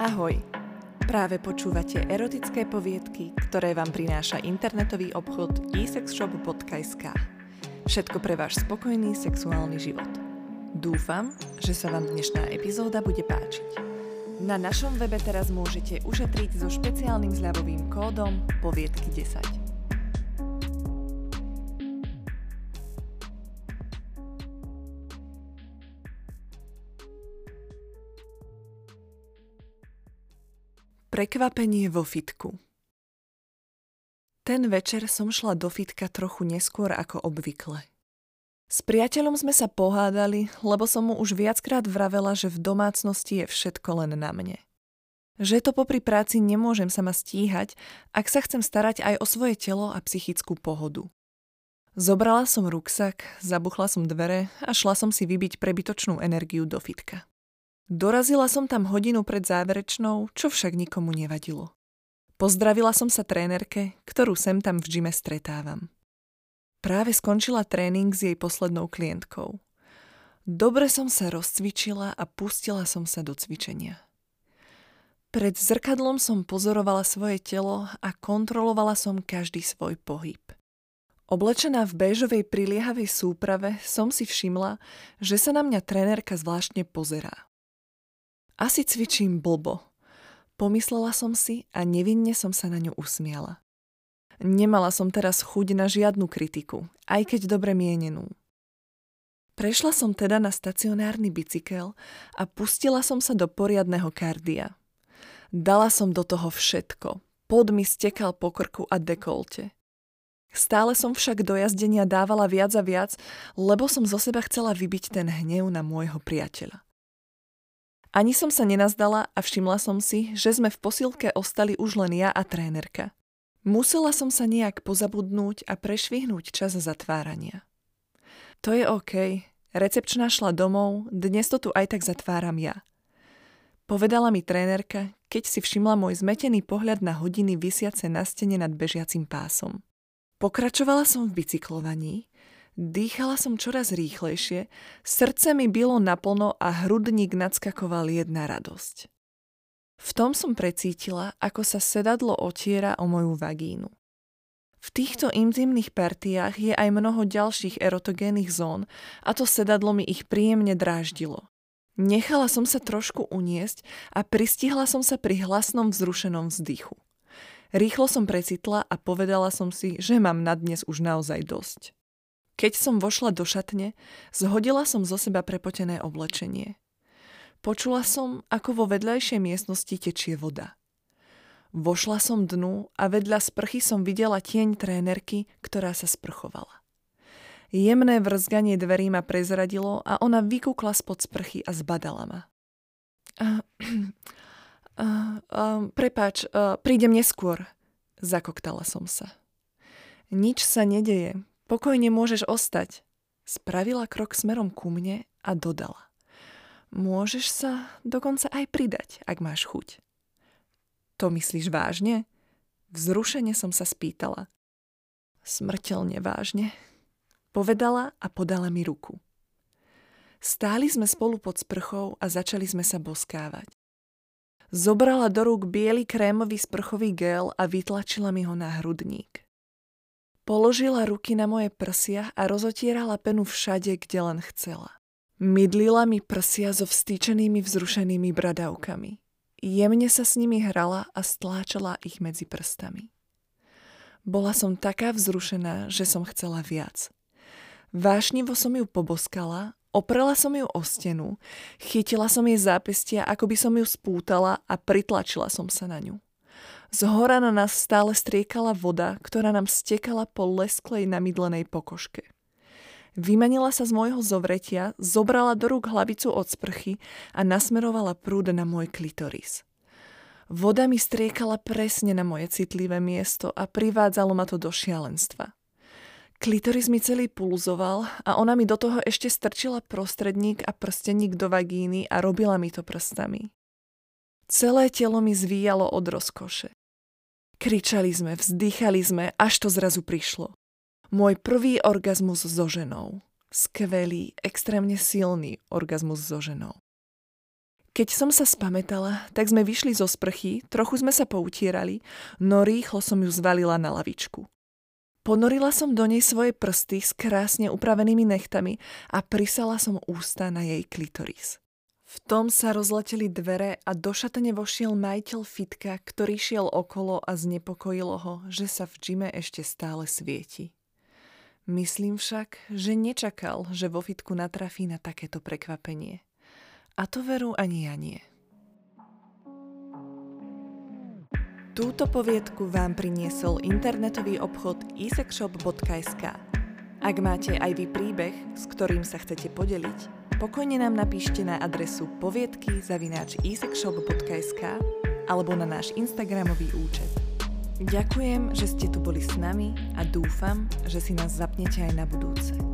Ahoj! Práve počúvate erotické poviedky, ktoré vám prináša internetový obchod eSexShop.sk. Všetko pre váš spokojný sexuálny život. Dúfam, že sa vám dnešná epizóda bude páčiť. Na našom webe teraz môžete ušetriť so špeciálnym zľavovým kódom poviedky10. Prekvapenie vo fitku Ten večer som šla do fitka trochu neskôr ako obvykle. S priateľom sme sa pohádali, lebo som mu už viackrát vravela, že v domácnosti je všetko len na mne. Že to popri práci nemôžem sa ma stíhať, ak sa chcem starať aj o svoje telo a psychickú pohodu. Zobrala som ruksak, zabuchla som dvere a šla som si vybiť prebytočnú energiu do fitka. Dorazila som tam hodinu pred záverečnou, čo však nikomu nevadilo. Pozdravila som sa trénerke, ktorú sem tam v gyme stretávam. Práve skončila tréning s jej poslednou klientkou. Dobre som sa rozcvičila a pustila som sa do cvičenia. Pred zrkadlom som pozorovala svoje telo a kontrolovala som každý svoj pohyb. Oblečená v béžovej priliehavej súprave som si všimla, že sa na mňa trénerka zvláštne pozerá. Asi cvičím blbo. Pomyslela som si a nevinne som sa na ňu usmiala. Nemala som teraz chuť na žiadnu kritiku, aj keď dobre mienenú. Prešla som teda na stacionárny bicykel a pustila som sa do poriadného kardia. Dala som do toho všetko. Pod mi stekal po krku a dekolte. Stále som však do jazdenia dávala viac a viac, lebo som zo seba chcela vybiť ten hnev na môjho priateľa. Ani som sa nenazdala a všimla som si, že sme v posilke ostali už len ja a trénerka. Musela som sa nejak pozabudnúť a prešvihnúť čas zatvárania. To je OK. Recepčná šla domov, dnes to tu aj tak zatváram ja. Povedala mi trénerka, keď si všimla môj zmetený pohľad na hodiny vysiace na stene nad bežiacim pásom. Pokračovala som v bicyklovaní, Dýchala som čoraz rýchlejšie, srdce mi bylo naplno a hrudník nadskakoval jedna radosť. V tom som precítila, ako sa sedadlo otiera o moju vagínu. V týchto intimných partiách je aj mnoho ďalších erotogénnych zón a to sedadlo mi ich príjemne dráždilo. Nechala som sa trošku uniesť a pristihla som sa pri hlasnom vzrušenom vzdychu. Rýchlo som precitla a povedala som si, že mám na dnes už naozaj dosť. Keď som vošla do šatne, zhodila som zo seba prepotené oblečenie. Počula som, ako vo vedľajšej miestnosti tečie voda. Vošla som dnu a vedľa sprchy som videla tieň trénerky, ktorá sa sprchovala. Jemné vrzganie dverí ma prezradilo a ona vykúkla spod sprchy a zbadala ma. Uh, uh, uh, prepáč, uh, prídem neskôr, zakoktala som sa. Nič sa nedeje, Pokojne môžeš ostať. Spravila krok smerom ku mne a dodala. Môžeš sa dokonca aj pridať, ak máš chuť. To myslíš vážne? Vzrušene som sa spýtala. Smrteľne vážne. Povedala a podala mi ruku. Stáli sme spolu pod sprchou a začali sme sa boskávať. Zobrala do rúk biely krémový sprchový gel a vytlačila mi ho na hrudník. Položila ruky na moje prsia a rozotierala penu všade, kde len chcela. Mydlila mi prsia so vstýčenými vzrušenými bradavkami. Jemne sa s nimi hrala a stláčala ich medzi prstami. Bola som taká vzrušená, že som chcela viac. Vášnivo som ju poboskala, oprela som ju o stenu, chytila som jej zápestia, ako by som ju spútala a pritlačila som sa na ňu. Z hora na nás stále striekala voda, ktorá nám stekala po lesklej namydlenej pokožke. Vymanila sa z môjho zovretia, zobrala do rúk hlavicu od sprchy a nasmerovala prúd na môj klitoris. Voda mi striekala presne na moje citlivé miesto a privádzalo ma to do šialenstva. Klitoris mi celý pulzoval a ona mi do toho ešte strčila prostredník a prsteník do vagíny a robila mi to prstami. Celé telo mi zvíjalo od rozkoše. Kričali sme, vzdychali sme, až to zrazu prišlo. Môj prvý orgazmus so ženou. Skvelý, extrémne silný orgazmus so ženou. Keď som sa spametala, tak sme vyšli zo sprchy, trochu sme sa poutierali, no rýchlo som ju zvalila na lavičku. Ponorila som do nej svoje prsty s krásne upravenými nechtami a prisala som ústa na jej klitoris. V tom sa rozleteli dvere a do šatene vošiel majiteľ fitka, ktorý šiel okolo a znepokojilo ho, že sa v džime ešte stále svieti. Myslím však, že nečakal, že vo fitku natrafí na takéto prekvapenie. A to veru ani ja nie. Túto poviedku vám priniesol internetový obchod isexshop.sk. Ak máte aj vy príbeh, s ktorým sa chcete podeliť, pokojne nám napíšte na adresu poviedky zavináč isexshop.sk alebo na náš Instagramový účet. Ďakujem, že ste tu boli s nami a dúfam, že si nás zapnete aj na budúce.